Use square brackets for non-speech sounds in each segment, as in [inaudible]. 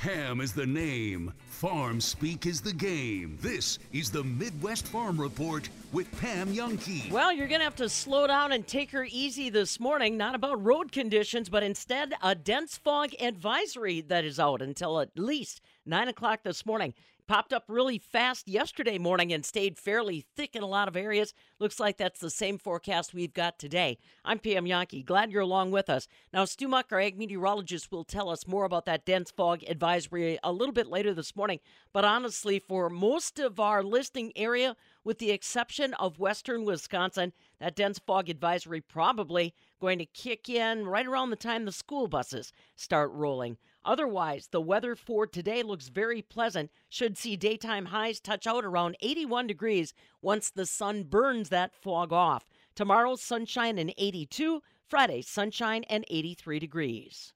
Pam is the name. Farm speak is the game. This is the Midwest Farm Report with Pam Jahnke. Well, you're going to have to slow down and take her easy this morning. Not about road conditions, but instead a dense fog advisory that is out until at least 9 o'clock this morning popped up really fast yesterday morning and stayed fairly thick in a lot of areas. Looks like that's the same forecast we've got today. I'm Pam Jahnke. Glad you're along with us. Now, Stu Muck, our ag meteorologist, will tell us more about that dense fog advisory a little bit later this morning. But honestly, for most of our listing area, with the exception of western Wisconsin, that dense fog advisory probably going to kick in right around the time the school buses start rolling. Otherwise, the weather for today looks very pleasant. Should see daytime highs touch out around 81 degrees once the sun burns that fog off. Tomorrow, sunshine and 82. Friday, sunshine and 83 degrees.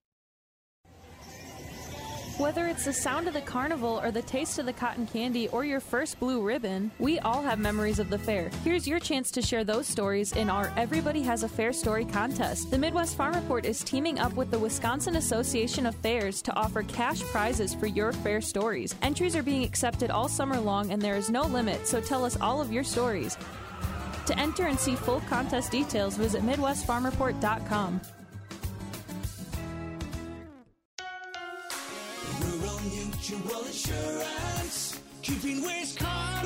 Whether it's the sound of the carnival or the taste of the cotton candy or your first blue ribbon, we all have memories of the fair. Here's your chance to share those stories in our Everybody Has a Fair Story contest. The Midwest Farm Report is teaming up with the Wisconsin Association of Fairs to offer cash prizes for your fair stories. Entries are being accepted all summer long and there is no limit, so tell us all of your stories. To enter and see full contest details, visit MidwestFarmReport.com.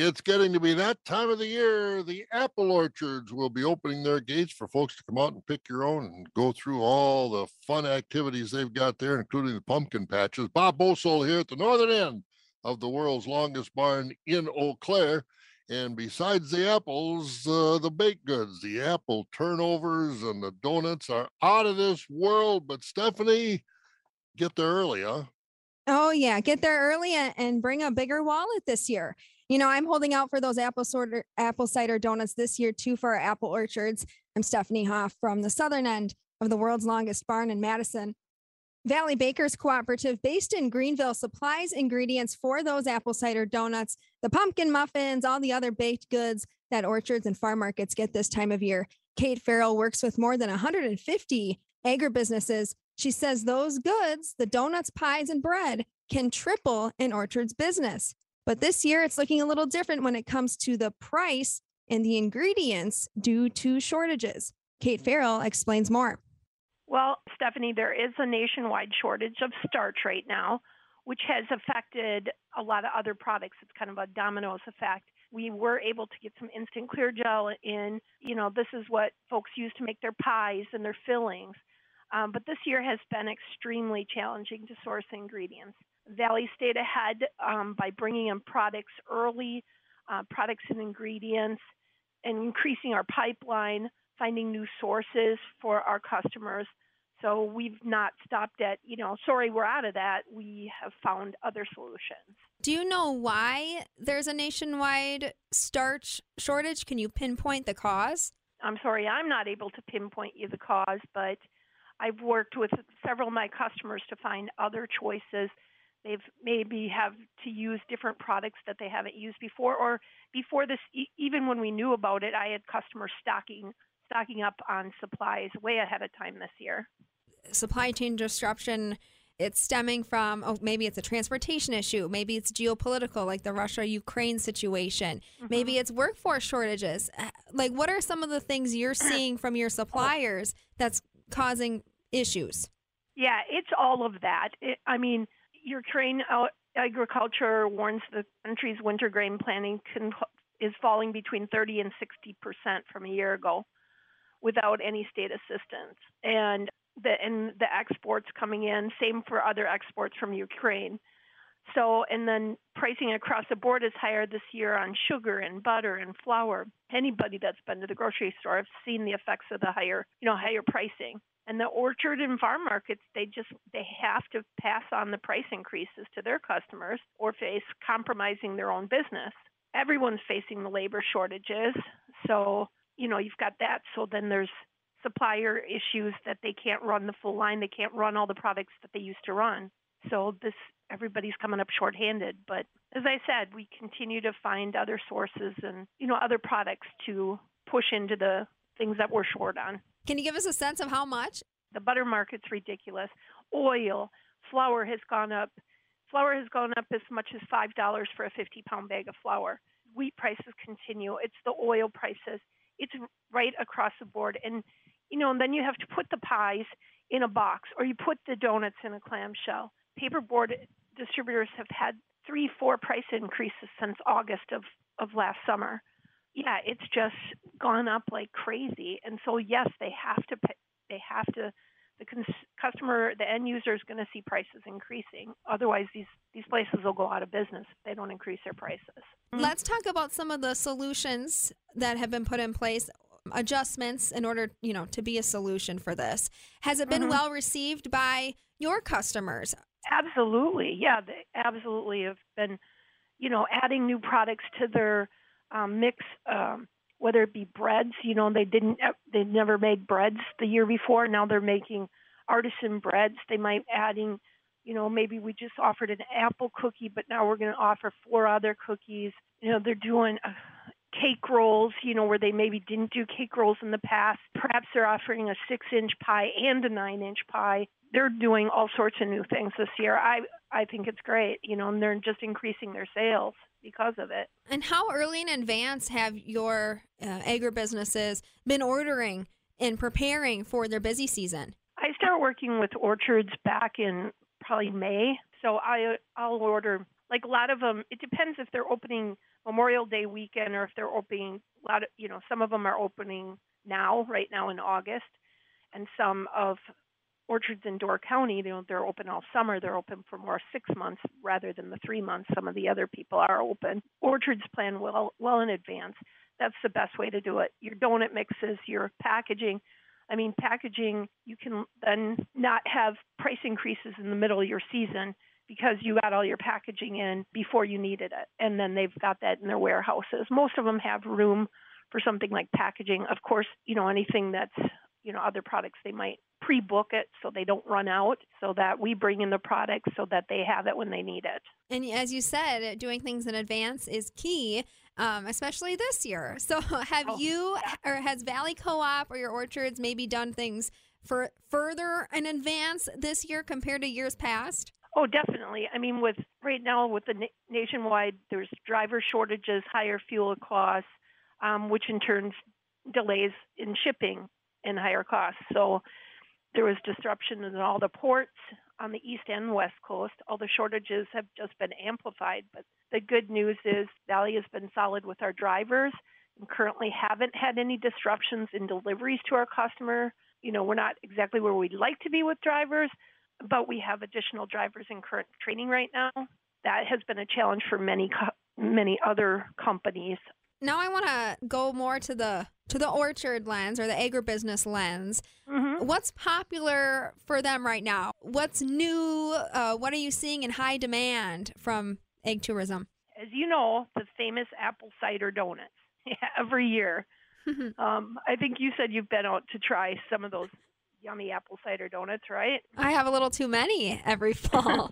It's getting to be that time of the year. The apple orchards will be opening their gates for folks to come out and pick your own and go through all the fun activities they've got there, including the pumpkin patches. Bob Bosold here at the northern end of the world's longest barn in Eau Claire. And besides the apples, uh, the baked goods, the apple turnovers, and the donuts are out of this world. But Stephanie, get there early, huh? Oh, yeah. Get there early and bring a bigger wallet this year. You know, I'm holding out for those apple cider, apple cider donuts this year too for our apple orchards. I'm Stephanie Hoff from the southern end of the world's longest barn in Madison. Valley Bakers Cooperative, based in Greenville, supplies ingredients for those apple cider donuts, the pumpkin muffins, all the other baked goods that orchards and farm markets get this time of year. Kate Farrell works with more than 150 agribusinesses. She says those goods, the donuts, pies, and bread, can triple an orchard's business. But this year, it's looking a little different when it comes to the price and the ingredients due to shortages. Kate Farrell explains more. Well, Stephanie, there is a nationwide shortage of starch right now, which has affected a lot of other products. It's kind of a dominoes effect. We were able to get some instant clear gel in. You know, this is what folks use to make their pies and their fillings. Um, but this year has been extremely challenging to source ingredients. Valley stayed ahead um, by bringing in products early, uh, products and ingredients, and increasing our pipeline, finding new sources for our customers. So we've not stopped at, you know, sorry, we're out of that. We have found other solutions. Do you know why there's a nationwide starch shortage? Can you pinpoint the cause? I'm sorry, I'm not able to pinpoint you the cause, but I've worked with several of my customers to find other choices they've maybe have to use different products that they haven't used before or before this even when we knew about it i had customers stocking stocking up on supplies way ahead of time this year. Supply chain disruption it's stemming from oh maybe it's a transportation issue maybe it's geopolitical like the russia ukraine situation mm-hmm. maybe it's workforce shortages. Uh, like what are some of the things you're seeing from your suppliers that's causing issues? Yeah it's all of that. It, i mean Ukraine agriculture warns the country's winter grain planting can, is falling between 30 and 60 percent from a year ago without any state assistance. And the and the exports coming in. Same for other exports from Ukraine. So, and then pricing across the board is higher this year on sugar and butter and flour. Anybody that's been to the grocery store have seen the effects of the higher, you know, higher pricing. And the orchard and farm markets, they just they have to pass on the price increases to their customers or face compromising their own business. Everyone's facing the labor shortages. So, you know, you've got that. So then there's supplier issues that they can't run the full line. They can't run all the products that they used to run. So this everybody's coming up shorthanded. But as I said, we continue to find other sources and you know other products to push into the things that we're short on. Can you give us a sense of how much? The butter market's ridiculous. Oil, flour has gone up. Flour has gone up as much as five dollars for a 50 pound bag of flour. Wheat prices continue. It's the oil prices. It's right across the board. And you know, and then you have to put the pies in a box or you put the donuts in a clamshell. Paperboard distributors have had three, four price increases since August of, of last summer. Yeah, it's just gone up like crazy. And so, yes, they have to pay, they have to the cons- customer, the end user is going to see prices increasing. Otherwise, these these places will go out of business if they don't increase their prices. Let's talk about some of the solutions that have been put in place adjustments in order you know to be a solution for this has it been Mhm. well received by your customers Absolutely, yeah, they absolutely have been, you know, adding new products to their um, mix. Um, whether it be breads, you know, they didn't, they never made breads the year before. Now they're making artisan breads. They might adding, you know, maybe we just offered an apple cookie, but now we're going to offer four other cookies. You know, they're doing. Uh, cake rolls, you know, where they maybe didn't do cake rolls in the past. Perhaps they're offering a six inch pie and a nine inch pie. They're doing all sorts of new things this year. I I think it's great, you know, and they're just increasing their sales because of it. and how early in advance have your uh, agribusinesses been ordering and preparing for their busy season I start working with orchards back in probably May, so I I'll order like a lot of them. It depends if they're opening Memorial Day weekend or if they're opening a lot of you know some of them are opening now right now in August, and some of orchards in Door County you know they're open all summer. They're open for more six months rather than the three months. Some of the other people are open. Orchards plan well well in advance. That's the best way to do it. Your donut mixes, your packaging. I mean, packaging, you can then not have price increases in the middle of your season because you got all your packaging in before you needed it. And then they've got that in their warehouses. Most of them have room for something like packaging. Of course, you know, anything that's, you know, other products, they might pre book it so they don't run out, so that we bring in the product so that they have it when they need it. and as you said doing things in advance is key um, especially this year [laughs] so have Oh, you or has valley co-op or your orchards maybe done things for further in advance this year compared to years past Oh, definitely. I mean, with right now with the na- nationwide, there's driver shortages, higher fuel costs, um, which in turn delays in shipping and higher costs. So there was disruption in all the ports on the east and west coast. All the shortages have just been amplified. But the good news is Valley has been solid with our drivers and currently haven't had any disruptions in deliveries to our customer. You know, we're not exactly where we'd like to be with drivers, but we have additional drivers in current training right now. That has been a challenge for many many other companies. now i want to go more to the to the orchard lens or the agribusiness lens Mm-hmm. what's popular for them right now what's new uh, what are you seeing in high demand from ag tourism As you know, the famous apple cider donuts [laughs] every year. [laughs] Um, I think you said you've been out to try some of those yummy apple cider donuts, right? i have a little too many every [laughs] fall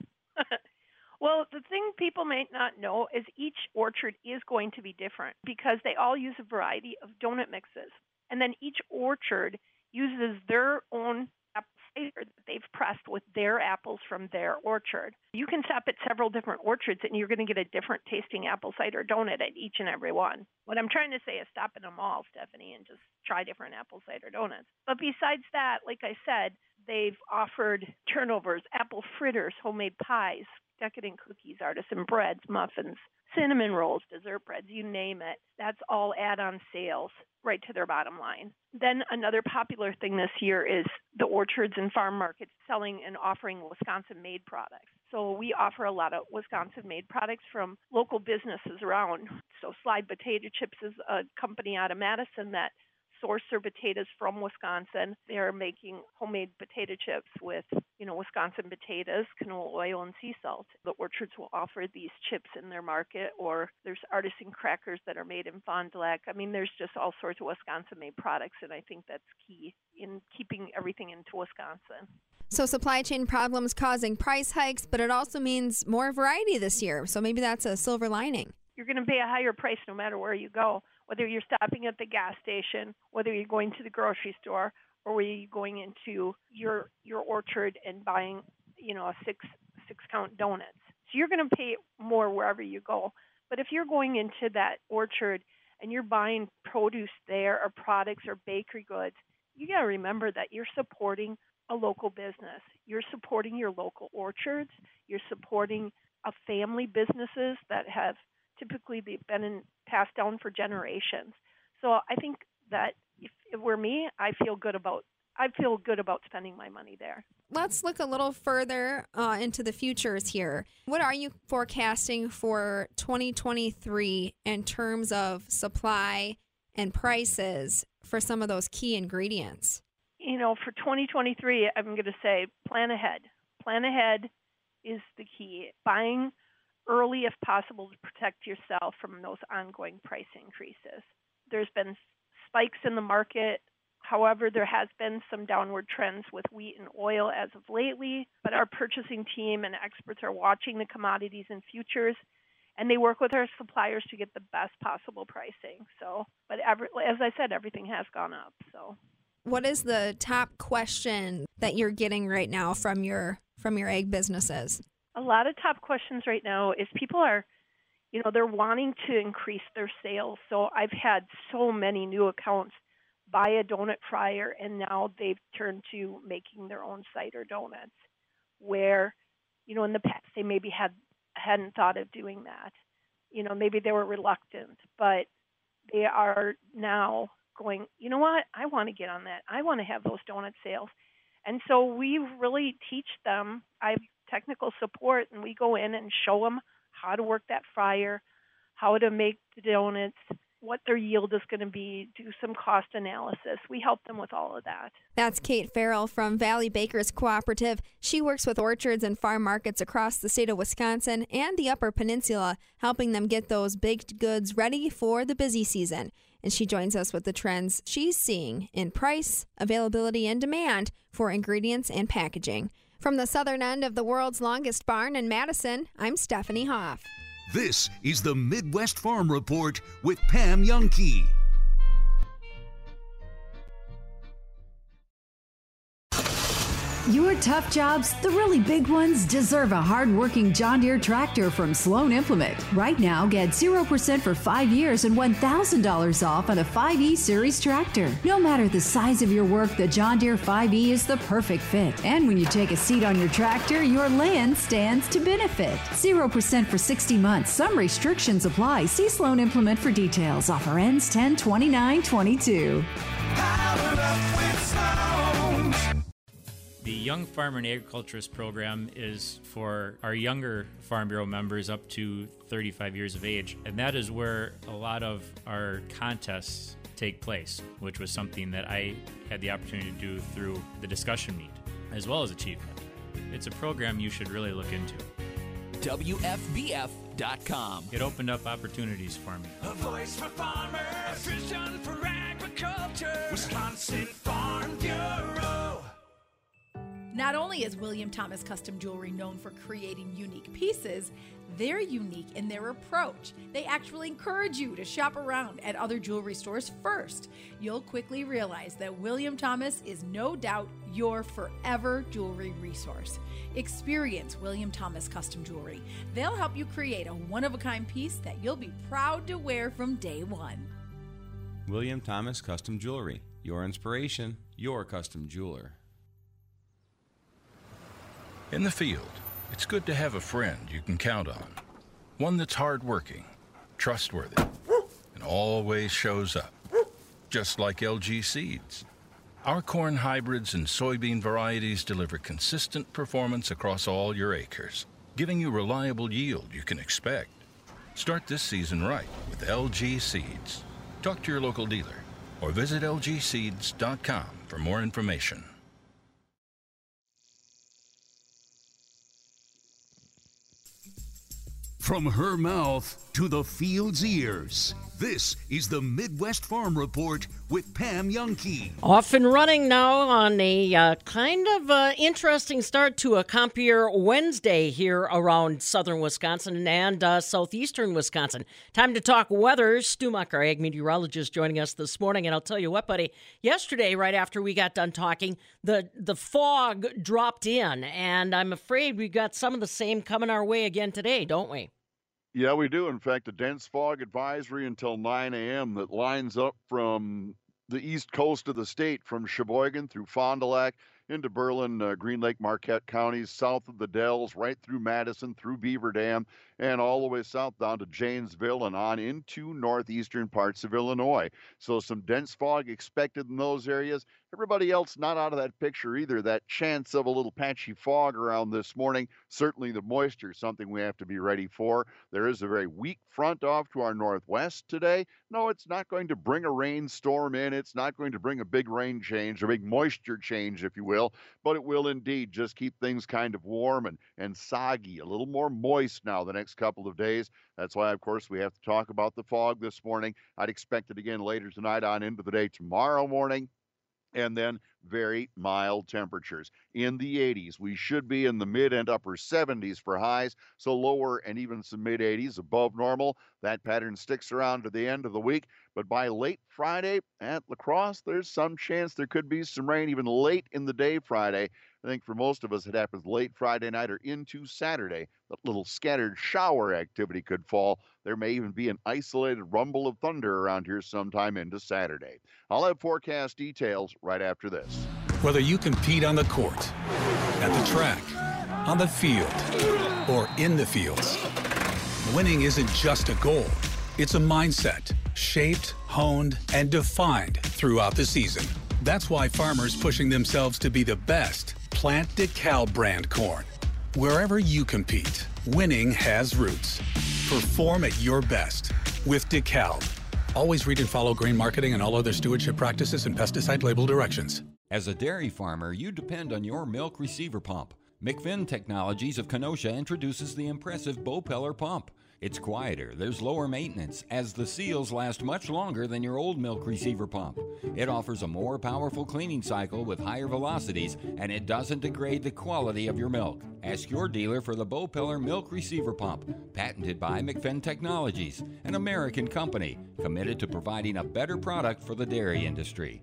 Well, the thing people may not know is each orchard is going to be different because they all use a variety of donut mixes. And then each orchard uses their own apple cider that they've pressed with their apples from their orchard. You can stop at several different orchards and you're going to get a different tasting apple cider donut at each and every one. What I'm trying to say is stop in them all, Stephanie, and just try different apple cider donuts. But besides that, like I said, they've offered turnovers, apple fritters, homemade pies, decadent cookies, artisan breads, muffins, cinnamon rolls, dessert breads, you name it. That's all add on sales right to their bottom line. Then another popular thing this year is the orchards and farm markets selling and offering Wisconsin made products. So we offer a lot of Wisconsin made products from local businesses around. So Slide Potato Chips is a company out of Madison that source their potatoes from Wisconsin. They're making homemade potato chips with, you know, Wisconsin potatoes, canola oil, and sea salt. The orchards will offer these chips in their market, or there's artisan crackers that are made in Fond du Lac. I mean, there's just all sorts of Wisconsin made products, and I think that's key in keeping everything into Wisconsin. So supply chain problems causing price hikes, but it also means more variety this year. So maybe that's a silver lining. You're going to pay a higher price no matter where you go whether you're stopping at the gas station, whether you're going to the grocery store, or whether you're going into your your orchard and buying, you know, a six six count donuts. So you're going to pay more wherever you go. But if you're going into that orchard and you're buying produce there or products or bakery goods, you got to remember that you're supporting a local business. You're supporting your local orchards. You're supporting a family businesses that have typically they've been in, passed down for generations. So I think that if it were me, I feel good about I feel good about spending my money there. Let's look a little further uh, into the futures here. What are you forecasting for 2023 in terms of supply and prices for some of those key ingredients? You know, for 2023, I'm going to say plan ahead. Plan ahead is the key. Buying early if possible to protect yourself from those ongoing price increases. There's been spikes in the market. However, there has been some downward trends with wheat and oil as of lately, but our purchasing team and experts are watching the commodities and futures and they work with our suppliers to get the best possible pricing. So, but every, as I said, everything has gone up. So, what is the top question that you're getting right now from your from your ag businesses? A lot of top questions right now is people are you know they're wanting to increase their sales. So i've had so many new accounts buy a donut fryer and now they've turned to making their own cider donuts where you know in the past they maybe had hadn't thought of doing that. You know maybe they were reluctant but they are now going you know what? I want to get on that. I want to have those donut sales. And so we really teach them. I've technical support, and we go in and show them how to work that fryer, how to make the donuts, what their yield is going to be, do some cost analysis. We help them with all of that. That's Kate Farrell from Valley Bakers Cooperative. She works with orchards and farm markets across the state of Wisconsin and the Upper Peninsula, helping them get those baked goods ready for the busy season. And she joins us with the trends she's seeing in price, availability, and demand for ingredients and packaging. From the southern end of the world's longest barn in Madison, I'm Stephanie Hoff. This is the Midwest Farm Report with Pam Jahnke. Your tough jobs, the really big ones, deserve a hard-working John Deere tractor from Sloan Implement. Right now, get 0% for five years and $1,000 off on a 5E Series tractor. No matter the size of your work, the John Deere 5E is the perfect fit. And when you take a seat on your tractor, your land stands to benefit. 0% for 60 months. Some restrictions apply. See Sloan Implement for details. Offer ends 10 29 22. The Young Farmer and Agriculturist program is for our younger Farm Bureau members up to 35 years of age, and that is where a lot of our contests take place, which was something that I had the opportunity to do through the discussion meet, as well as Achievement. It's a program you should really look into. WFBF.com. It opened up opportunities for me. A voice for farmers, a vision for agriculture. Wisconsin Not only is William Thomas Custom Jewelry known for creating unique pieces, they're unique in their approach. They actually encourage you to shop around at other jewelry stores first. You'll quickly realize that William Thomas is no doubt your forever jewelry resource. Experience William Thomas Custom Jewelry. They'll help you create a one of a kind piece that you'll be proud to wear from day one. William Thomas Custom Jewelry. Your inspiration, your custom jeweler. In the field, it's good to have a friend you can count on. One that's hardworking, trustworthy, and always shows up. Just like LG Seeds. Our corn hybrids and soybean varieties deliver consistent performance across all your acres, giving you reliable yield you can expect. Start this season right with LG Seeds. Talk to your local dealer or visit lgseeds.com for more information. From her mouth to the field's ears, this is the Midwest Farm Report with Pam Jahnke. Off and running now on a uh, kind of uh, interesting start to a Compeer Wednesday here around southern Wisconsin and uh, southeastern Wisconsin. Time to talk weather. Stu our ag meteorologist, joining us this morning. And I'll tell you what, buddy, yesterday, right after we got done talking, the, the fog dropped in. And I'm afraid we got some of the same coming our way again today, don't we? Yeah, we do. In fact, a dense fog advisory until 9 a.m. that lines up from the east coast of the state, from Sheboygan through Fond du Lac into Berlin, uh, Green Lake, Marquette counties, south of the Dells, right through Madison, through Beaver Dam, and all the way south down to Janesville and on into northeastern parts of Illinois. So some dense fog expected in those areas. Everybody else not out of that picture either. That chance of a little patchy fog around this morning. Certainly the moisture is something we have to be ready for. There is a very weak front off to our northwest today. No, it's not going to bring a rainstorm in. It's not going to bring a big rain change, a big moisture change, if you will, but it will indeed just keep things kind of warm and, and soggy, a little more moist now the next couple of days. That's why, of course, we have to talk about the fog this morning. I'd expect it again later tonight on into the day tomorrow morning and then very mild temperatures in the 80s. We should be in the mid and upper 70s for highs, so lower and even some mid 80s above normal. That pattern sticks around to the end of the week, but by late Friday at La Crosse, there's some chance there could be some rain even late in the day Friday. I think for most of us, it happens late Friday night or into Saturday. That little scattered shower activity could fall. There may even be an isolated rumble of thunder around here sometime into Saturday. I'll have forecast details right after this. Whether you compete on the court, at the track, on the field, or in the fields, winning isn't just a goal, it's a mindset shaped, honed, and defined throughout the season. That's why farmers pushing themselves to be the best plant DeKalb brand corn. Wherever you compete, winning has roots. Perform at your best with DeKalb. Always read and follow grain marketing and all other stewardship practices and pesticide label directions. As a dairy farmer, you depend on your milk receiver pump. McFinn Technologies of Kenosha introduces the impressive Bopeller pump. It's quieter, there's lower maintenance, as the seals last much longer than your old milk receiver pump. It offers a more powerful cleaning cycle with higher velocities, and it doesn't degrade the quality of your milk. Ask your dealer for the Bopeller Milk Receiver Pump, patented by McFinn Technologies, an American company committed to providing a better product for the dairy industry.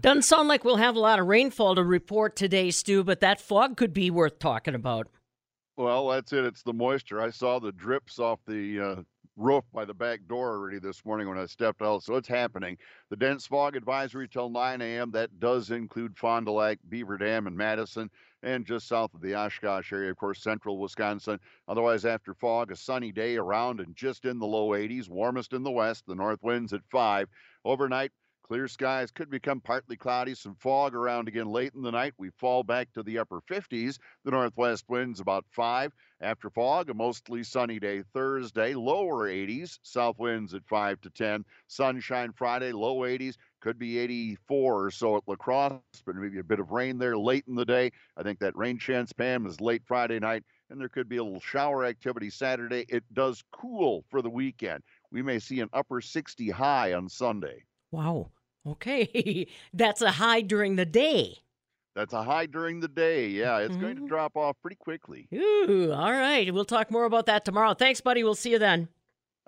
Doesn't sound like we'll have a lot of rainfall to report today, Stu, but that fog could be worth talking about. Well, that's it. It's the moisture. I saw the drips off the uh, roof by the back door already this morning when I stepped out, so it's happening. The dense fog advisory till 9 a.m. That does include Fond du Lac, Beaver Dam, and Madison, and just south of the Oshkosh area, of course, central Wisconsin. Otherwise, after fog, a sunny day around and just in the low 80s, warmest in the west. The north winds at 5. Overnight, Clear skies could become partly cloudy, some fog around again late in the night. We fall back to the upper 50s. The northwest winds about 5. After fog, a mostly sunny day Thursday, lower 80s. South winds at 5 to 10. Sunshine Friday, low 80s. Could be 84 or so at La Crosse, but maybe a bit of rain there late in the day. I think that rain chance, Pam, is late Friday night, and there could be a little shower activity Saturday. It does cool for the weekend. We may see an upper 60 high on Sunday. Wow. Okay. [laughs] That's a high during the day. That's a high during the day. Yeah, it's going to mm-hmm. drop off pretty quickly. Ooh, all right. We'll talk more about that tomorrow. Thanks, buddy. We'll see you then.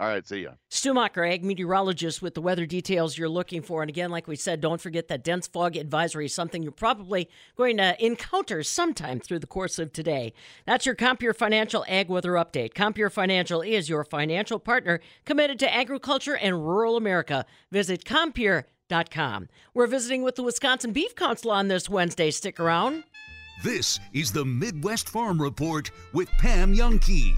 All right, see ya. Stumacher, ag meteorologist, with the weather details you're looking for. And again, like we said, don't forget that dense fog advisory is something you're probably going to encounter sometime through the course of today. That's your Compeer Financial Ag Weather Update. Compeer Financial is your financial partner committed to agriculture and rural America. Visit Compeer.com. We're visiting with the Wisconsin Beef Council on this Wednesday. Stick around. This is the Midwest Farm Report with Pam Jahnke.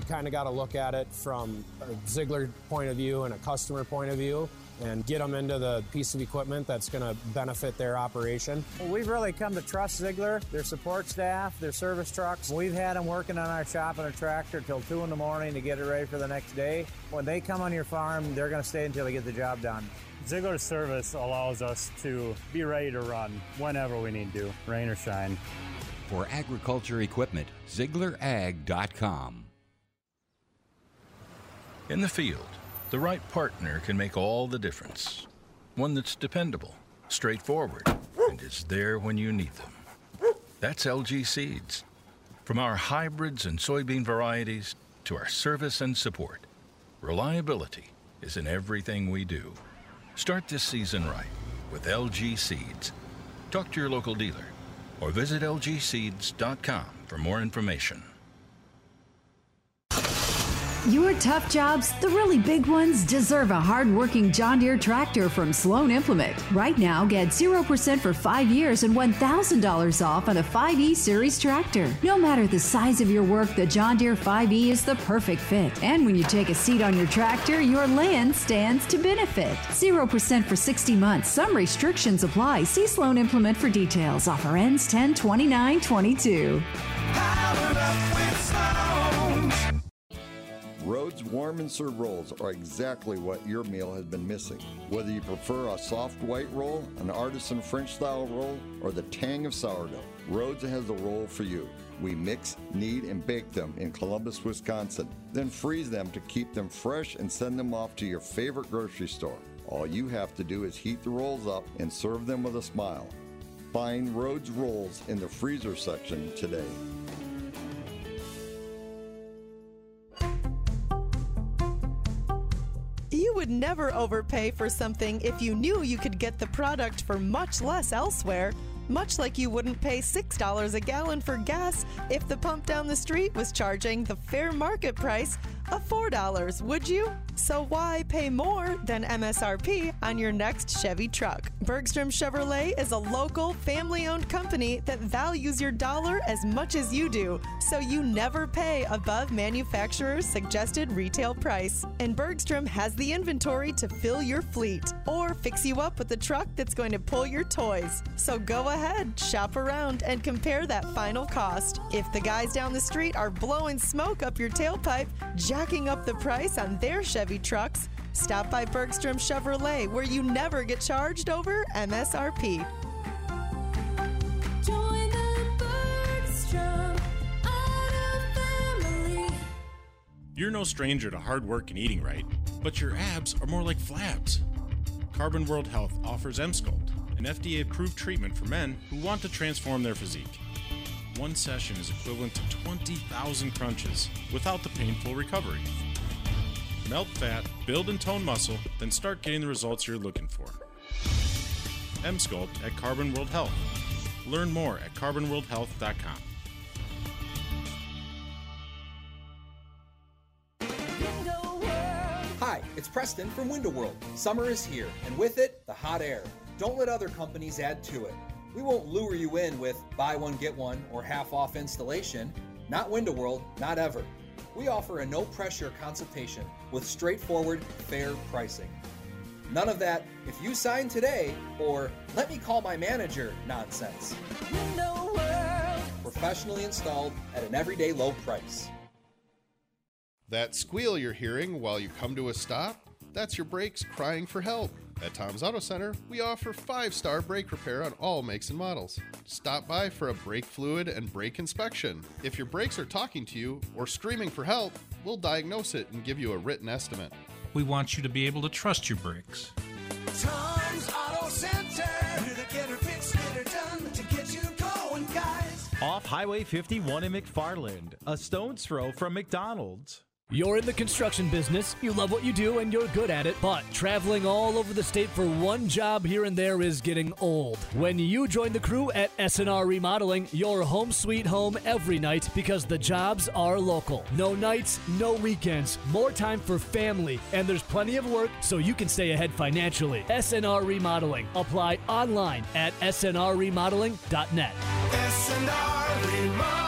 You kind of got to look at it from a Ziegler point of view and a customer point of view and get them into the piece of equipment that's going to benefit their operation. Well, we've really come to trust Ziegler, their support staff, their service trucks. We've had them working on our shop and a tractor till 2 in the morning to get it ready for the next day. When they come on your farm, they're going to stay until they get the job done. Ziegler service allows us to be ready to run whenever we need to, rain or shine. For agriculture equipment, ZieglerAg.com. In the field, the right partner can make all the difference. One that's dependable, straightforward, and is there when you need them. That's LG Seeds. From our hybrids and soybean varieties to our service and support, reliability is in everything we do. Start this season right with LG Seeds. Talk to your local dealer or visit lgseeds.com for more information. Your tough jobs, the really big ones, deserve a hard-working John Deere tractor from Sloan Implement. Right now, get 0% for five years and $1,000 off on a 5E Series tractor. No matter the size of your work, the John Deere 5E is the perfect fit. And when you take a seat on your tractor, your land stands to benefit. 0% for 60 months. Some restrictions apply. See Sloan Implement for details. Offer ends 10 29 22. Rhodes warm and serve rolls are exactly what your meal has been missing. Whether you prefer a soft white roll, an artisan French style roll, or the tang of sourdough, Rhodes has the roll for you. We mix, knead, and bake them in Columbus, Wisconsin, then freeze them to keep them fresh and send them off to your favorite grocery store. All you have to do is heat the rolls up and serve them with a smile. Find Rhodes rolls in the freezer section today. Never overpay for something if you knew you could get the product for much less elsewhere. Much like you wouldn't pay $6 a gallon for gas if the pump down the street was charging the fair market price of $4, would you? So why pay more than MSRP on your next Chevy truck? Bergstrom Chevrolet is a local, family owned company that values your dollar as much as you do, so you never pay above manufacturer's suggested retail price. And Bergstrom has the inventory to fill your fleet or fix you up with a truck that's going to pull your toys. So go ahead, shop around, and compare that final cost. If the guys down the street are blowing smoke up your tailpipe, jacking up the price on their Chevy trucks, stop by Bergstrom Chevrolet where you never get charged over MSRP. Join the Bergstrom Auto family. You're no stranger to hard work and eating right, but your abs are more like flabs. Carbon World Health offers Emsculpt, an FDA-approved treatment for men who want to transform their physique. One session is equivalent to 20,000 crunches without the painful recovery. Melt fat, build and tone muscle, then start getting the results you're looking for. Emsculpt at Carbon World Health. Learn more at carbonworldhealth.com. Hi, it's Preston from Window World. Summer is here, and with it, the hot air. Don't let other companies add to it. We won't lure you in with buy one, get one, or half off installation. Not Window World, not ever. We offer a no pressure consultation with straightforward, fair pricing. None of that, if you sign today, or let me call my manager nonsense. Window World. Professionally installed at an everyday low price. That squeal you're hearing while you come to a stop? That's your brakes crying for help. At Tom's Auto Center, we offer five star brake repair on all makes and models. Stop by for a brake fluid and brake inspection. If your brakes are talking to you or screaming for help, we'll diagnose it and give you a written estimate. We want you to be able to trust your brakes. Tom's Auto Center. We're the get her fixed, get her done to get you going, guys. Off Highway 51 in McFarland, a stone's throw from McDonald's. You're in the construction business, you love what you do, and you're good at it, but traveling all over the state for one job here and there is getting old. When you join the crew at SNR Remodeling, you're home sweet home every night because the jobs are local. No nights, no weekends, more time for family, and there's plenty of work so you can stay ahead financially. SNR Remodeling. Apply online at snrremodeling.net. SNR Remodeling.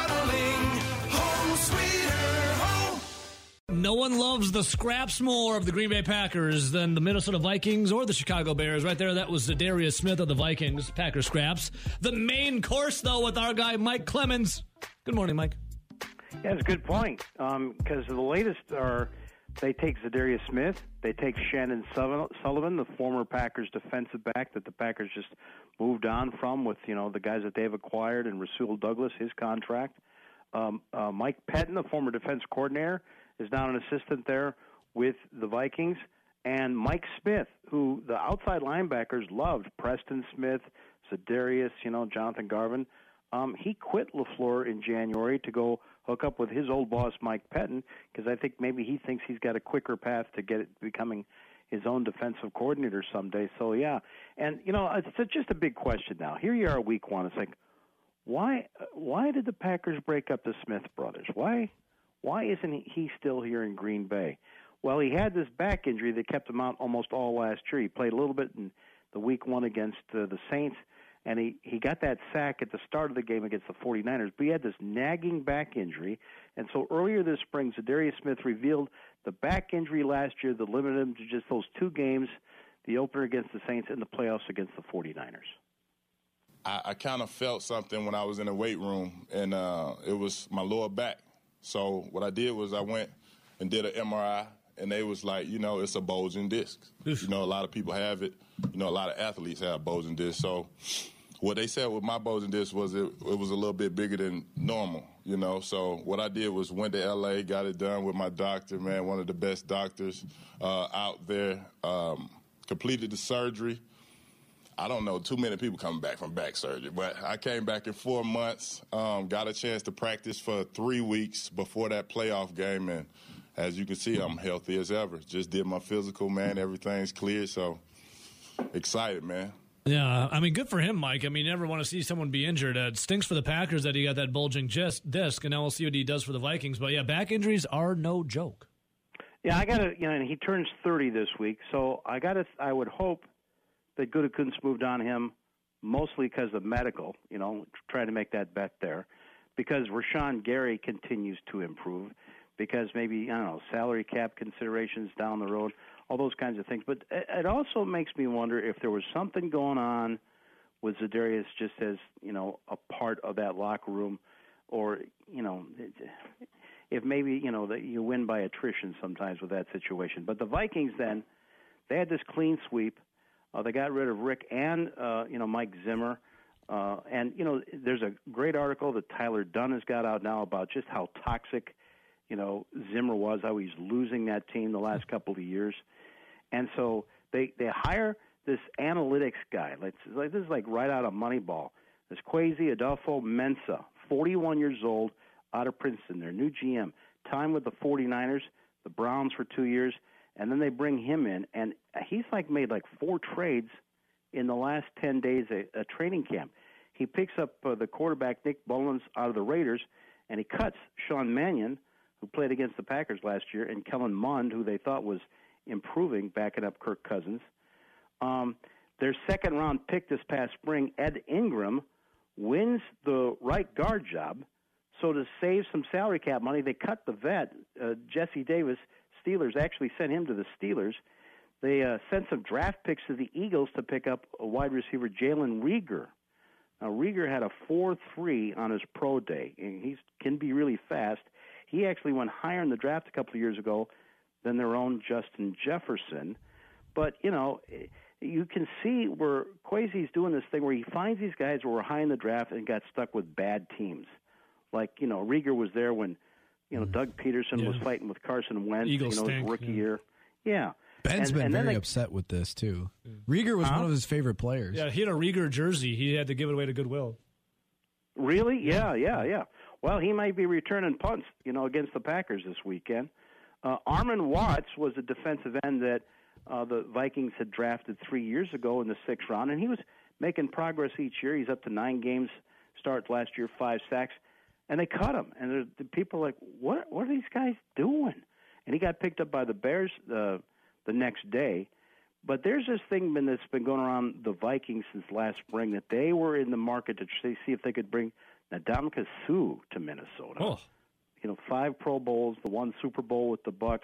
One loves the scraps more of the Green Bay Packers than the Minnesota Vikings or the Chicago Bears. Right there, that was Zadarius Smith of the Vikings, Packer scraps. The main course, though, with our guy Mike Clemens. Good morning, Mike. Yeah, it's a good point. Because the latest are they take Zadarius Smith, they take Chandon Sullivan- Sullivan, the former Packers defensive back that the Packers just moved on from with you know the guys that they've acquired and Rasul Douglas, his contract. Um, uh, Mike Pettine, the former defense coordinator, is now an assistant there with the Vikings. And Mike Smith, who the outside linebackers loved, Preston Smith, Zadarius, you know, Jonathan Garvin. Um, he quit LaFleur in January to go hook up with his old boss, Mike Pettine, because I think maybe he thinks he's got a quicker path to get it becoming his own defensive coordinator someday. So, yeah. And, you know, it's it's just a big question now. Here you are, week one. It's like, why why did the Packers break up the Smith brothers? Why why isn't he- still here in Green Bay? Well, he had this back injury that kept him out almost all last year. He played a little bit in the week one against uh, the Saints, and he, he got that sack at the start of the game against the 49ers, but he had this nagging back injury. And so earlier this spring, Zadarius Smith revealed the back injury last year that limited him to just those two games, the opener against the Saints and the playoffs against the 49ers. I, I kind of felt something when I was in the weight room, and uh, it was my lower back. So what I did was I went and did an MRI, and they was like, you know, it's a bulging disc. You know, a lot of people have it. You know, a lot of athletes have bulging discs. So what they said with my bulging disc was it, it was a little bit bigger than normal. You know, so what I did was went to LA, got it done with my doctor, man, one of the best doctors uh, out there. Um, completed the surgery. I don't know too many people coming back from back surgery, but I came back in four months. Um, got a chance to practice for three weeks before that playoff game, and as you can see, I'm healthy as ever. Just did my physical, man. Everything's clear, so excited, man. Yeah, I mean, good for him, Mike. I mean, you never want to see someone be injured. Uh, it stinks for the Packers that he got that bulging disc, and now we'll see what he does for the Vikings. But yeah, back injuries are no joke. Yeah, I got to, you know, and he turns 30 this week, so I got to, I would hope that Gutekunst moved on him mostly because of medical, you know, trying to make that bet there, because Rashan Gary continues to improve, because maybe, I don't know, salary cap considerations down the road, all those kinds of things. But it also makes me wonder if there was something going on with Zadarius just as, you know, a part of that locker room, or, you know, if maybe you know that you win by attrition sometimes with that situation. But the Vikings then they had this clean sweep. Uh, they got rid of Rick and uh, you know Mike Zimmer. Uh, and you know, there's a great article that Tyler Dunne has got out now about just how toxic, you know, Zimmer was, how he's losing that team the last couple of years. And so they they hire this analytics guy. Like, like this is like right out of Moneyball. This Kwesi Adofo-Mensah, 41 years old, out of Princeton. Their new GM. Time with the 49ers, the Browns for two years, and then they bring him in, and he's like made like four trades in the last 10 days at a training camp. He picks up uh, the quarterback Nick Mullens out of the Raiders, and he cuts Sean Mannion, who played against the Packers last year, and Kellen Mond, who they thought was improving, backing up Kirk Cousins. Um, their second round pick this past spring, Ed Ingram, wins the right guard job. So to save some salary cap money, they cut the vet, uh, Jesse Davis. Steelers actually sent him to the Steelers. They uh, sent some draft picks to the Eagles to pick up a wide receiver, Jalen Reagor. Now Reagor had a 4-3 on his pro day, and he can be really fast. He actually went higher in the draft a couple of years ago than their own Justin Jefferson. But you know, you can see where Kwesi's doing this thing where he finds these guys who were high in the draft and got stuck with bad teams. Like you know, Reagor was there when you know Doug Pederson was fighting with Carson Wentz. Eagles you know, stink, his rookie yeah. year. Yeah. Ben's And- been and very they- upset with this too. Reagor was one of his favorite players. Yeah, he had a Reagor jersey. He had to give it away to Goodwill. Really? Yeah, yeah, yeah. Well, he might be returning punts, you know, against the Packers this weekend. Uh, Armon Watts was a defensive end that uh, the Vikings had drafted three years ago in the sixth round, and he was making progress each year. He's up to nine games starts last year, five sacks, and they cut him. And the- the people are like, what? What are these guys doing? And he got picked up by the Bears uh, the next day. But there's this thing been that's been going around the Vikings since last spring that they were in the market to see if they could bring Ndamukong Suh to Minnesota. Oh. You know, five Pro Bowls, the one Super Bowl with the Bucs.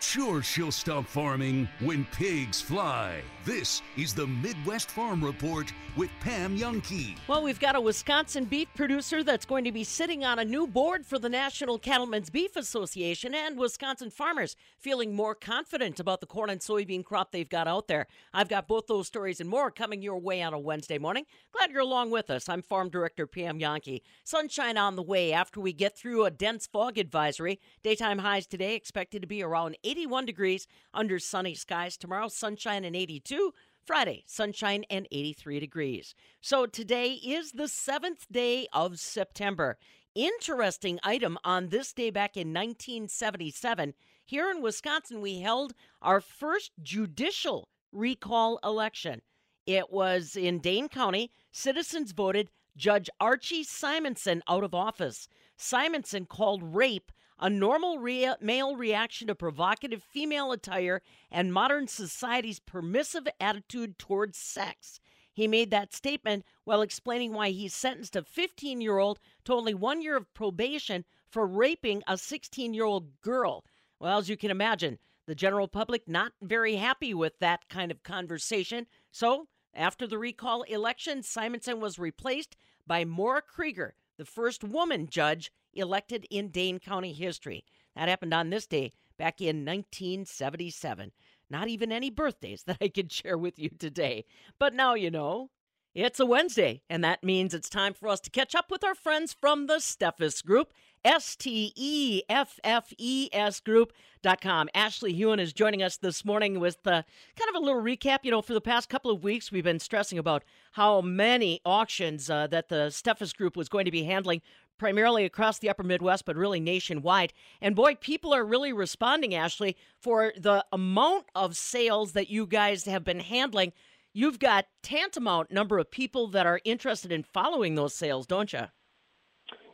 Sure, she'll stop farming when pigs fly. This is the Midwest Farm Report with Pam Jahnke. Well, we've got a Wisconsin beef producer that's going to be sitting on a new board for the National Cattlemen's Beef Association, and Wisconsin farmers feeling more confident about the corn and soybean crop they've got out there. I've got both those stories and more coming your way on a Wednesday morning. Glad you're along with us. I'm Farm Director Pam Jahnke. Sunshine on the way after we get through a dense fog advisory. Daytime highs today expected to be around 81 degrees under sunny skies. Tomorrow, sunshine and 82. Friday, sunshine and 83 degrees. So today is the seventh day of September. Interesting item on this day back in 1977. Here in Wisconsin, we held our first judicial recall election. It was in Dane County. Citizens voted Judge Archie Simonson out of office. Simonson called rape a normal rea- male reaction to provocative female attire and modern society's permissive attitude towards sex. He made that statement while explaining why he sentenced a 15 year old to only one year of probation for raping a 16 year old girl. Well, as you can imagine, the general public not very happy with that kind of conversation. So, after the recall election, Simonson was replaced by Moria Krueger, the first woman judge elected in Dane County history. That happened on this day back in 1977. Not even any birthdays [laughs] that I could share with you today. But now you know. It's a Wednesday, and that means it's time for us to catch up with our friends from the Steffes Group, S T E F F E S Group.com. Ashley Huhn is joining us this morning with uh, kind of a little recap. You know, for the past couple of weeks, we've been stressing about how many auctions uh, that the Steffes Group was going to be handling primarily across the upper Midwest, but really nationwide. And boy, people are really responding, Ashley, for the amount of sales that you guys have been handling. You've got tantamount number of people that are interested in following those sales, don't you?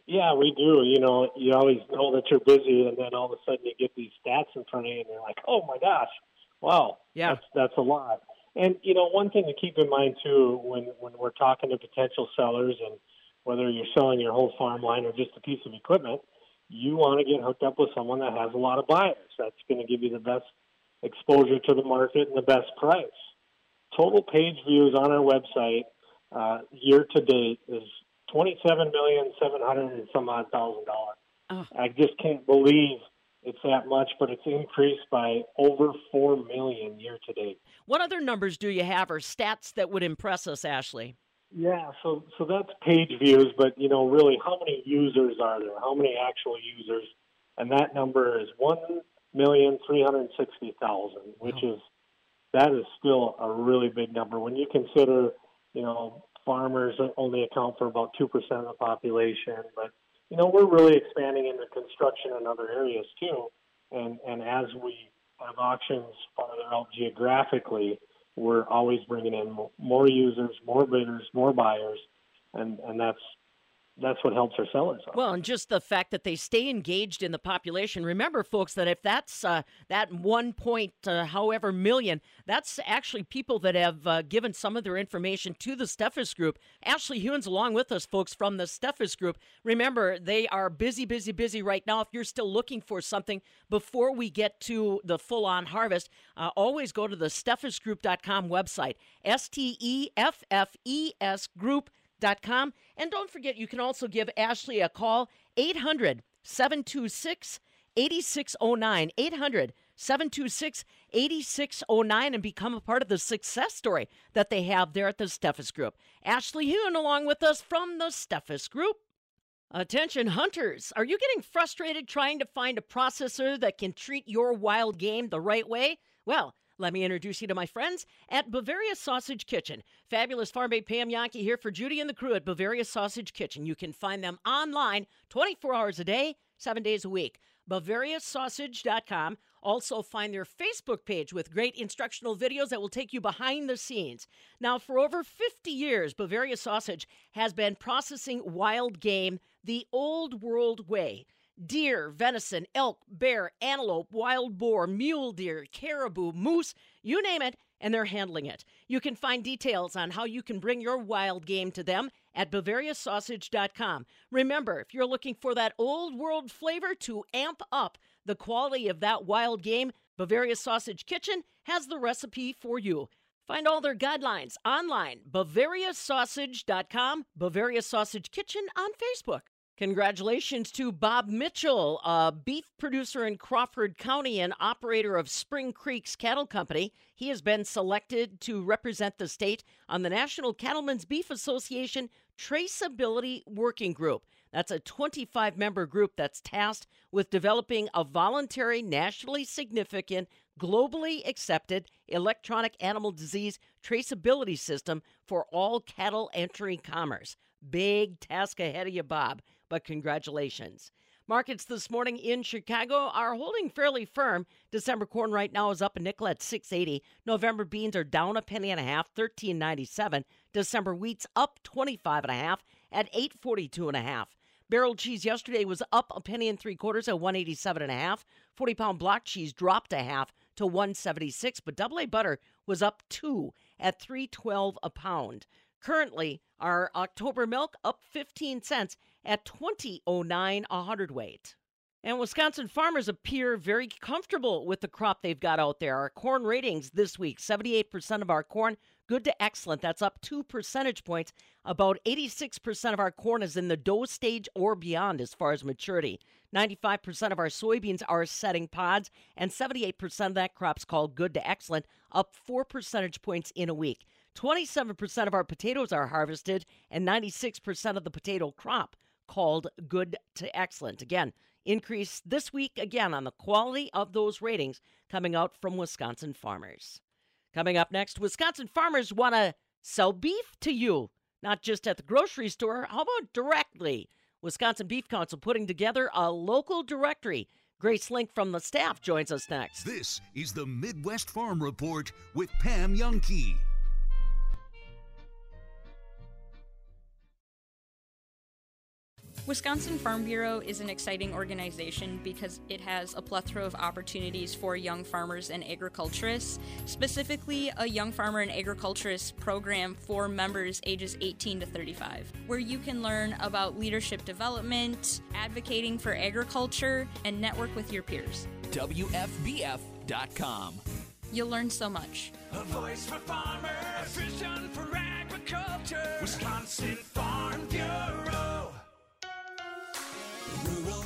Yeah, we do. You know, you always know that you're busy, and then all of a sudden you get these stats in front of you, and you're like, "Oh my gosh, wow, yeah, that's that's a lot." And you know, one thing to keep in mind too, when when we're talking to potential sellers, and whether you're selling your whole farm line or just a piece of equipment, you want to get hooked up with someone that has a lot of buyers. That's going to give you the best exposure to the market and the best price. Total page views on our website uh, year to date is twenty-seven million seven hundred and some odd thousand dollars. I just can't believe it's that much, but it's increased by over four million year to date. What other numbers do you have or stats that would impress us, Ashley? Yeah, so so that's page views, but you know, really, how many users are there? How many actual users? And that number is one million three hundred sixty thousand, which oh. is that is still a really big number when you consider, you know, farmers only account for about two percent of the population, but you know, we're really expanding into construction and other areas too. And and as we have auctions farther out geographically, we're always bringing in more users, more bidders, more buyers, and and that's that's what helps our sellers. out. Well, and just the fact that they stay engaged in the population. Remember, folks, that if that's uh, that one point, uh, however million, that's actually people that have uh, given some of their information to the Steffes Group. Ashley Huhn's along with us, folks, from the Steffes Group. Remember, they are busy, busy, busy right now. If you're still looking for something before we get to the full-on harvest, uh, always go to the SteffesGroup.com website. S T E F F E S Group com. And don't forget, you can also give Ashley a call, 800 726 8609. 800 726 8609 and become a part of the success story that they have there at the Steffes Group. Ashley Huhn along with us from the Steffes Group. Attention hunters, are you getting frustrated trying to find a processor that can treat your wild game the right way? Well, let me introduce you to my friends at Bavaria Sausage Kitchen. Fabulous farm babe Pam Jahnke here for Judy and the crew at Bavaria Sausage Kitchen. You can find them online 24 hours a day, seven days a week. BavariaSausage.com. Also, find their Facebook page with great instructional videos that will take you behind the scenes. Now, for over 50 years, Bavaria Sausage has been processing wild game the old world way. Deer, venison, elk, bear, antelope, wild boar, mule deer, caribou, moose, you name it, and they're handling it. You can find details on how you can bring your wild game to them at BavariaSausage.com. Remember, if you're looking for that old world flavor to amp up the quality of that wild game, Bavaria Sausage Kitchen has the recipe for you. Find all their guidelines online, BavariaSausage.com, Bavaria Sausage Kitchen on Facebook. Congratulations to Bob Mitchell, a beef producer in Crawford County and operator of Spring Creeks Cattle Company. He has been selected to represent the state on the National Cattlemen's Beef Association Traceability Working Group. That's a 25 member group that's tasked with developing a voluntary, nationally significant, globally accepted electronic animal disease traceability system for all cattle entering commerce. Big task ahead of you, Bob but congratulations. Markets this morning in Chicago are holding fairly firm. December corn right now is up a nickel at 680. November beans are down a penny and a half, 1397. December wheat's up 25 and a half at 842 and a half. Barrel cheese yesterday was up a penny and three quarters at 187 and a half. 40 pound block cheese dropped a half to 176, but double A butter was up two at 312 a pound. Currently, our October milk up 15 cents at 20.09 a hundredweight. And Wisconsin farmers appear very comfortable with the crop they've got out there. Our corn ratings this week 78% of our corn good to excellent. That's up two percentage points. About 86% of our corn is in the dough stage or beyond as far as maturity. 95% of our soybeans are setting pods, and 78% of that crop's called good to excellent, up four percentage points in a week. 27% of our potatoes are harvested, and 96% of the potato crop called good to excellent. Again, increase this week again on the quality of those ratings coming out from Wisconsin farmers. Coming up next, Wisconsin farmers want to sell beef to you, not just at the grocery store. How about directly? Wisconsin Beef Council putting together a local directory. Grace Link from the staff joins us next. This is the Midwest Farm Report with Pam Jahnke. Wisconsin Farm Bureau is an exciting organization because it has a plethora of opportunities for young farmers and agriculturists, specifically a Young Farmer and Agriculturist program for members ages 18 to 35, where you can learn about leadership development, advocating for agriculture, and network with your peers. WFBF.com. You'll learn so much. A voice for farmers, a vision for agriculture. Wisconsin Farm Bureau.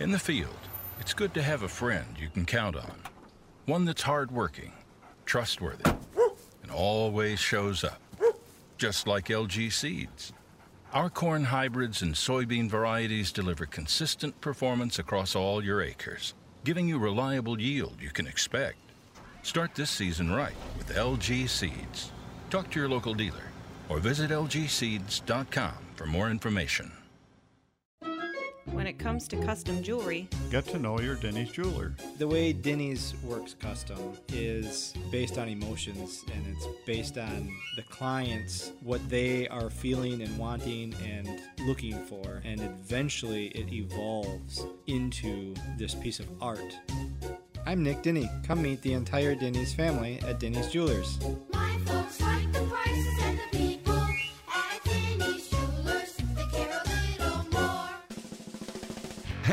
In the field, it's good to have a friend you can count on. One that's hardworking, trustworthy, and always shows up. Just like LG Seeds. Our corn hybrids and soybean varieties deliver consistent performance across all your acres, giving you reliable yield you can expect. Start this season right with LG Seeds. Talk to your local dealer or visit lgseeds.com for more information. When it comes to custom jewelry, Get to know your Denny's jeweler. The way Denny's works custom is based on emotions and it's based on the clients, what they are feeling and wanting and looking for. And eventually it evolves into this piece of art. I'm Nick Denny. Come meet the entire Denny's family at Denny's Jewelers.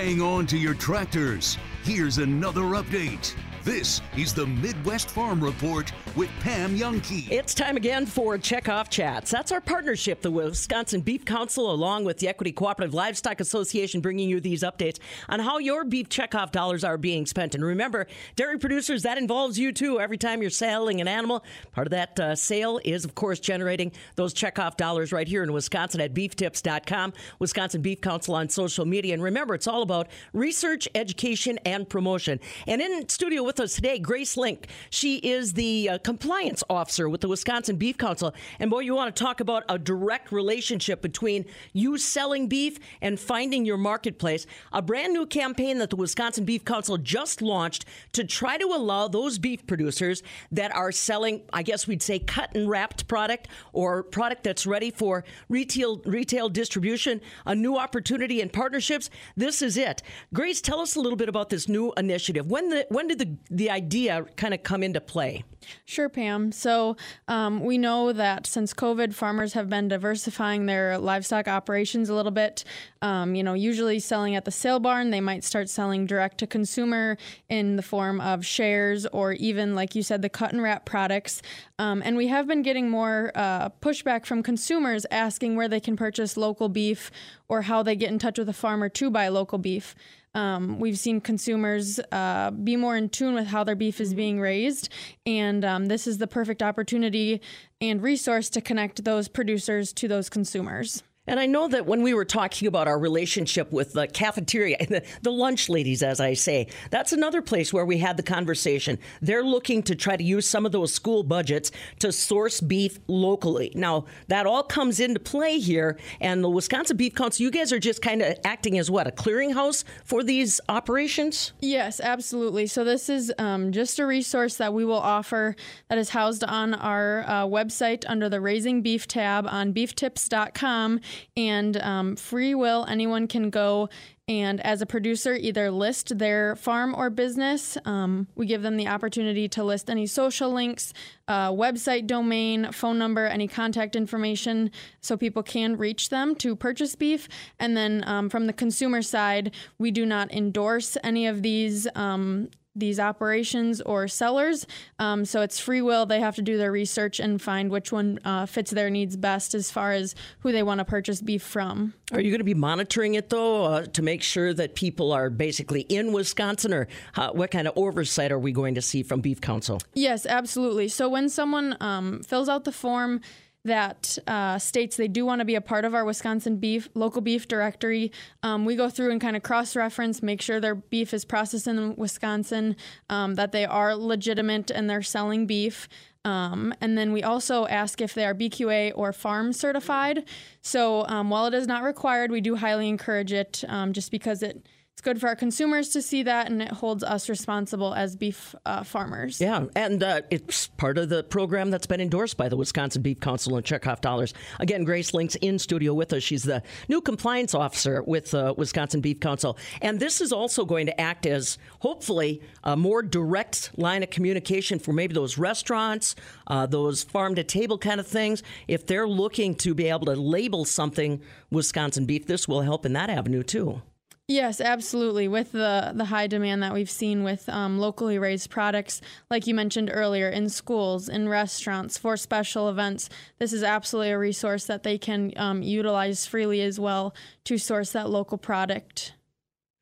Hang on to your tractors. Here's another update. This is the Midwest Farm Report with Pam Jahnke. It's time again for Checkoff Chats. That's our partnership, the Wisconsin Beef Council, along with the Equity Cooperative Livestock Association, bringing you these updates on how your beef checkoff dollars are being spent. And remember, dairy producers, that involves you too. Every time you're selling an animal, part of that uh, sale is, of course, generating those checkoff dollars right here in Wisconsin at beeftips.com, Wisconsin Beef Council on social media. And remember, it's all about research, education, and promotion. And in studio with us today, Grace Link. She is the uh, compliance officer with the Wisconsin Beef Council. And boy, you want to talk about a direct relationship between you selling beef and finding your marketplace. A brand new campaign that the Wisconsin Beef Council just launched to try to allow those beef producers that are selling, I guess we'd say, cut and wrapped product or product that's ready for retail retail distribution, a new opportunity and partnerships. This is it. Grace, tell us a little bit about this new initiative. When the when did the the idea kind of come into play? Sure, Pam. So um, we know that since COVID, farmers have been diversifying their livestock operations a little bit. Um, you know, usually selling at the sale barn, they might start selling direct to consumer in the form of shares or even, like you said, the cut and wrap products. Um, and we have been getting more uh, pushback from consumers asking where they can purchase local beef or how they get in touch with a farmer to buy local beef. Um, we've seen consumers uh, be more in tune with how their beef is being raised, and um, this is the perfect opportunity and resource to connect those producers to those consumers. And I know that when we were talking about our relationship with the cafeteria, [laughs] the, the lunch ladies, as I say, that's another place where we had the conversation. They're looking to try to use some of those school budgets to source beef locally. Now, that all comes into play here. And the Wisconsin Beef Council, you guys are just kind of acting as what, a clearinghouse for these operations? Yes, absolutely. So, this is um, just a resource that we will offer that is housed on our uh, website under the Raising Beef tab on beeftips.com and um, free will anyone can go and as a producer either list their farm or business. Um, we give them the opportunity to list any social links uh, website domain phone number any contact information so people can reach them to purchase beef. And then um, from the consumer side we do not endorse any of these um, these operations or sellers. Um, so it's free will. They have to do their research and find which one uh, fits their needs best as far as who they want to purchase beef from. Are you going to be monitoring it though uh, to make sure that people are basically in Wisconsin, or uh, what kind of oversight are we going to see from Beef Council? Yes, absolutely. So when someone um, fills out the form, that uh, states they do want to be a part of our Wisconsin beef local beef directory. Um, we go through and kind of cross reference, make sure their beef is processed in Wisconsin, um, that they are legitimate and they're selling beef. Um, and then we also ask if they are BQA or farm certified. So um, while it is not required, we do highly encourage it um, just because it it's good for our consumers to see that, and it holds us responsible as beef uh, farmers. Yeah, and uh, it's part of the program that's been endorsed by the Wisconsin Beef Council and Checkoff Dollars. Again, Grace Link's in studio with us. She's the new compliance officer with the uh, Wisconsin Beef Council. And this is also going to act as, hopefully, a more direct line of communication for maybe those restaurants, uh, those farm to table kind of things. If they're looking to be able to label something Wisconsin beef, this will help in that avenue too. Yes, absolutely. With the the high demand that we've seen with um, locally raised products, like you mentioned earlier, in schools, in restaurants, for special events, this is absolutely a resource that they can um, utilize freely as well to source that local product.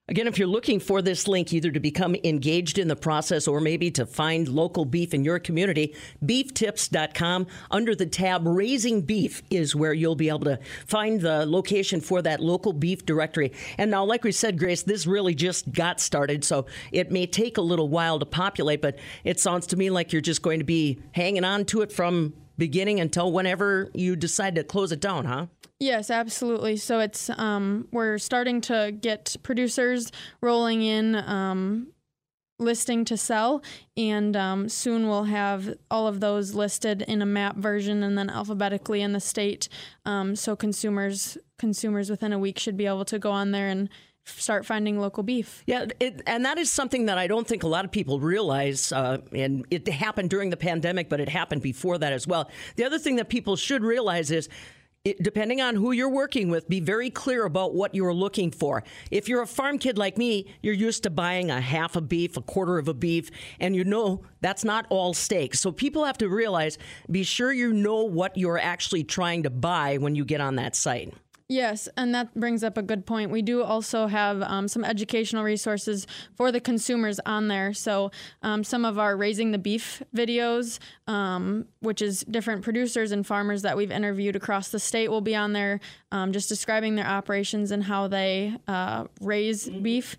Again, if you're looking for this link either to become engaged in the process or maybe to find local beef in your community, beeftips.com under the tab Raising Beef is where you'll be able to find the location for that local beef directory. And now, like we said, Grace, this really just got started, so it may take a little while to populate, but it sounds to me like you're just going to be hanging on to it from beginning until whenever you decide to close it down, huh? Yes, absolutely. So it's um, we're starting to get producers rolling in um, listing to sell, and um, soon we'll have all of those listed in a map version and then alphabetically in the state. Um, so consumers consumers within a week should be able to go on there and start finding local beef. Yeah, it, and that is something that I don't think a lot of people realize. Uh, and it happened during the pandemic, but it happened before that as well. The other thing that people should realize is it, depending on who you're working with, be very clear about what you're looking for. If you're a farm kid like me, you're used to buying a half a beef, a quarter of a beef, and you know that's not all steak. So people have to realize be sure you know what you're actually trying to buy when you get on that site. Yes, and that brings up a good point. We do also have um, some educational resources for the consumers on there. So, um, some of our Raising the Beef videos, um, which is different producers and farmers that we've interviewed across the state, will be on there um, just describing their operations and how they uh, raise beef.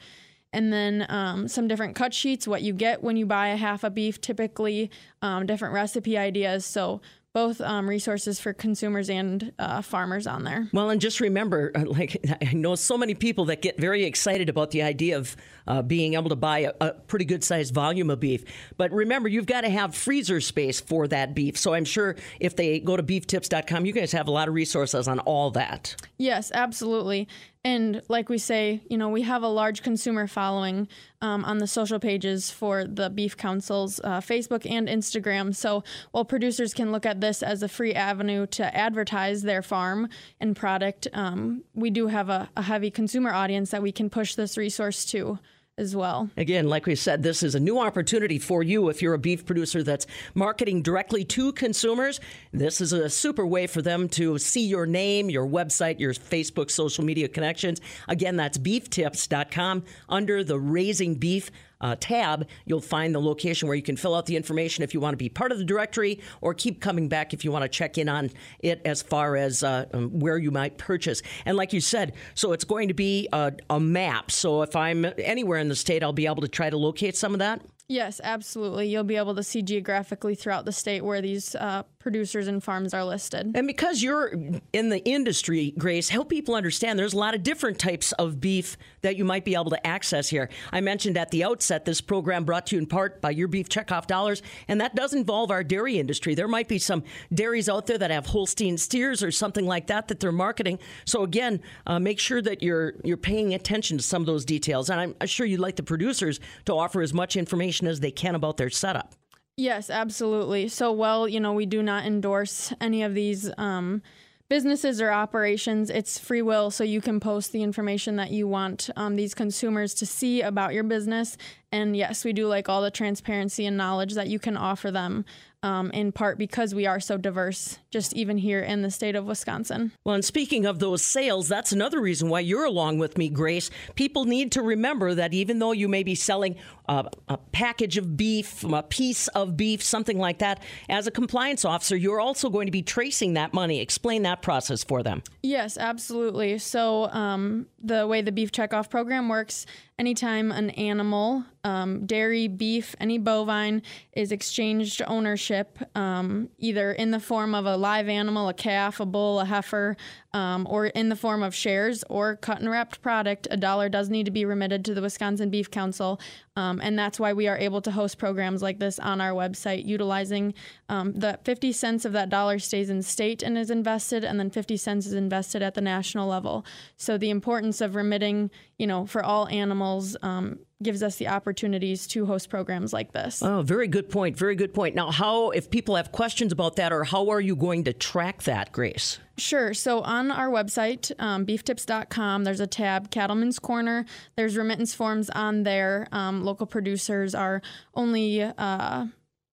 And then um, some different cut sheets, what you get when you buy a half a beef, typically, um, different recipe ideas. So, both um, resources for consumers and uh, farmers on there. Well, and just remember, uh, like [laughs] I know so many people that get very excited about the idea of uh, being able to buy a, a pretty good sized volume of beef. But remember, you've got to have freezer space for that beef. So I'm sure if they go to beeftips.com, you guys have a lot of resources on all that. Yes, absolutely. And like we say, you know, we have a large consumer following um, on the social pages for the Beef Council's uh, Facebook and Instagram. So while producers can look at this as a free avenue to advertise their farm and product, um, we do have a, a heavy consumer audience that we can push this resource to as well. Again, like we said, this is a new opportunity for you if you're a beef producer that's marketing directly to consumers. This is a super way for them to see your name, your website, your Facebook social media connections. Again, that's beeftips.com under the Raising Beef uh, tab, you'll find the location where you can fill out the information if you want to be part of the directory or keep coming back if you want to check in on it as far as uh, um, where you might purchase. And like you said, so it's going to be a, a map. So if I'm anywhere in the state, I'll be able to try to locate some of that. Yes, absolutely. You'll be able to see geographically throughout the state where these uh, producers and farms are listed. And because you're in the industry, Grace, help people understand there's a lot of different types of beef that you might be able to access here. I mentioned at the outset this program brought to you in part by your beef checkoff dollars, and that does involve our dairy industry. There might be some dairies out there that have Holstein steers or something like that that they're marketing. So again, uh, make sure that you're you're paying attention to some of those details. And I'm sure you'd like the producers to offer as much information as they can about their setup. Yes, absolutely. So, well, you know, we do not endorse any of these um, businesses or operations. It's free will, so you can post the information that you want um, these consumers to see about your business. And yes, we do like all the transparency and knowledge that you can offer them um, in part because we are so diverse, just even here in the state of Wisconsin. Well, and speaking of those sales, that's another reason why you're along with me, Grace. People need to remember that even though you may be selling a, a package of beef, a piece of beef, something like that, as a compliance officer, you're also going to be tracing that money. Explain that process for them. Yes, absolutely. So, um, the way the beef checkoff program works anytime an animal, um, dairy, beef, any bovine, is exchanged ownership, um, either in the form of a live animal, a calf, a bull, a heifer, um, or in the form of shares or cut and wrapped product, a dollar does need to be remitted to the Wisconsin Beef Council. Um, and that's why we are able to host programs like this on our website, utilizing um, the 50 cents of that dollar stays in state and is invested, and then 50 cents is invested at the national level. So the importance of remitting, you know, for all animals um, gives us the opportunities to host programs like this. Oh, very good point. Very good point. Now, how, if people have questions about that, or how are you going to track that, Grace? Sure. So on our website, um, beeftips.com, there's a tab, Cattleman's Corner. There's remittance forms on there. Um, local producers are only uh,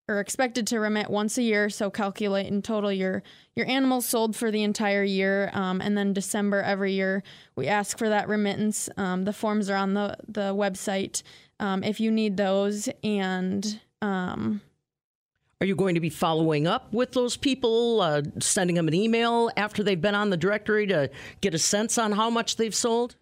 are expected to remit once a year. So calculate in total your your animals sold for the entire year, um, and then December every year we ask for that remittance. Um, the forms are on the the website um, if you need those, and um, are you going to be following up with those people, uh, sending them an email after they've been on the directory to get a sense on how much they've sold?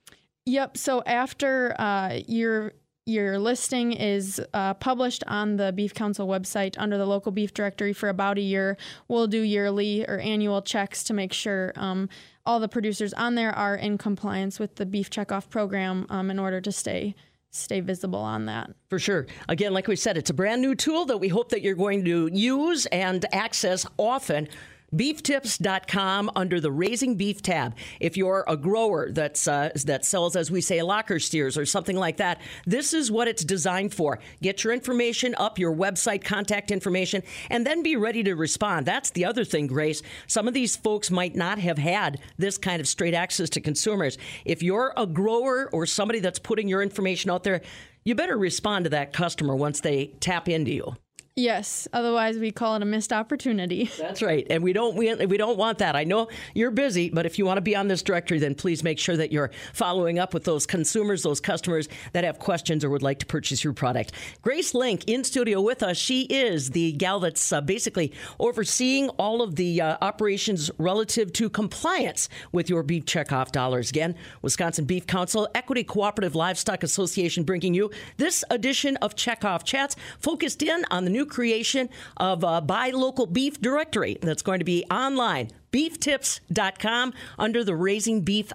Yep. So after uh, your your listing is uh, published on the Beef Council website under the local beef directory for about a year. We'll do yearly or annual checks to make sure um, all the producers on there are in compliance with the beef checkoff program um, in order to stay stay visible on that. For sure. Again, like we said, it's a brand new tool that we hope that you're going to use and access often. beeftips.com under the raising beef tab. If you're a grower that's uh, that sells as we say locker steers or something like that this is what it's designed for. Get your information up your website contact information and then be ready to respond. That's the other thing grace. Some of these folks might not have had this kind of straight access to consumers. If you're a grower or somebody that's putting your information out there you better respond to that customer once they tap into you Yes, otherwise we call it a missed opportunity. [laughs] That's right, and we don't we, we don't want that. I know you're busy, but if you want to be on this directory, then please make sure that you're following up with those consumers, those customers that have questions or would like to purchase your product. Grace Link in studio with us. She is the gal that's uh, basically overseeing all of the uh, operations relative to compliance with your beef checkoff dollars. Again, Wisconsin Beef Council, Equity Cooperative Livestock Association, bringing you this edition of Checkoff Chats, focused in on the new creation of a buy local beef directory that's going to be online. Beeftips.com under the raising beef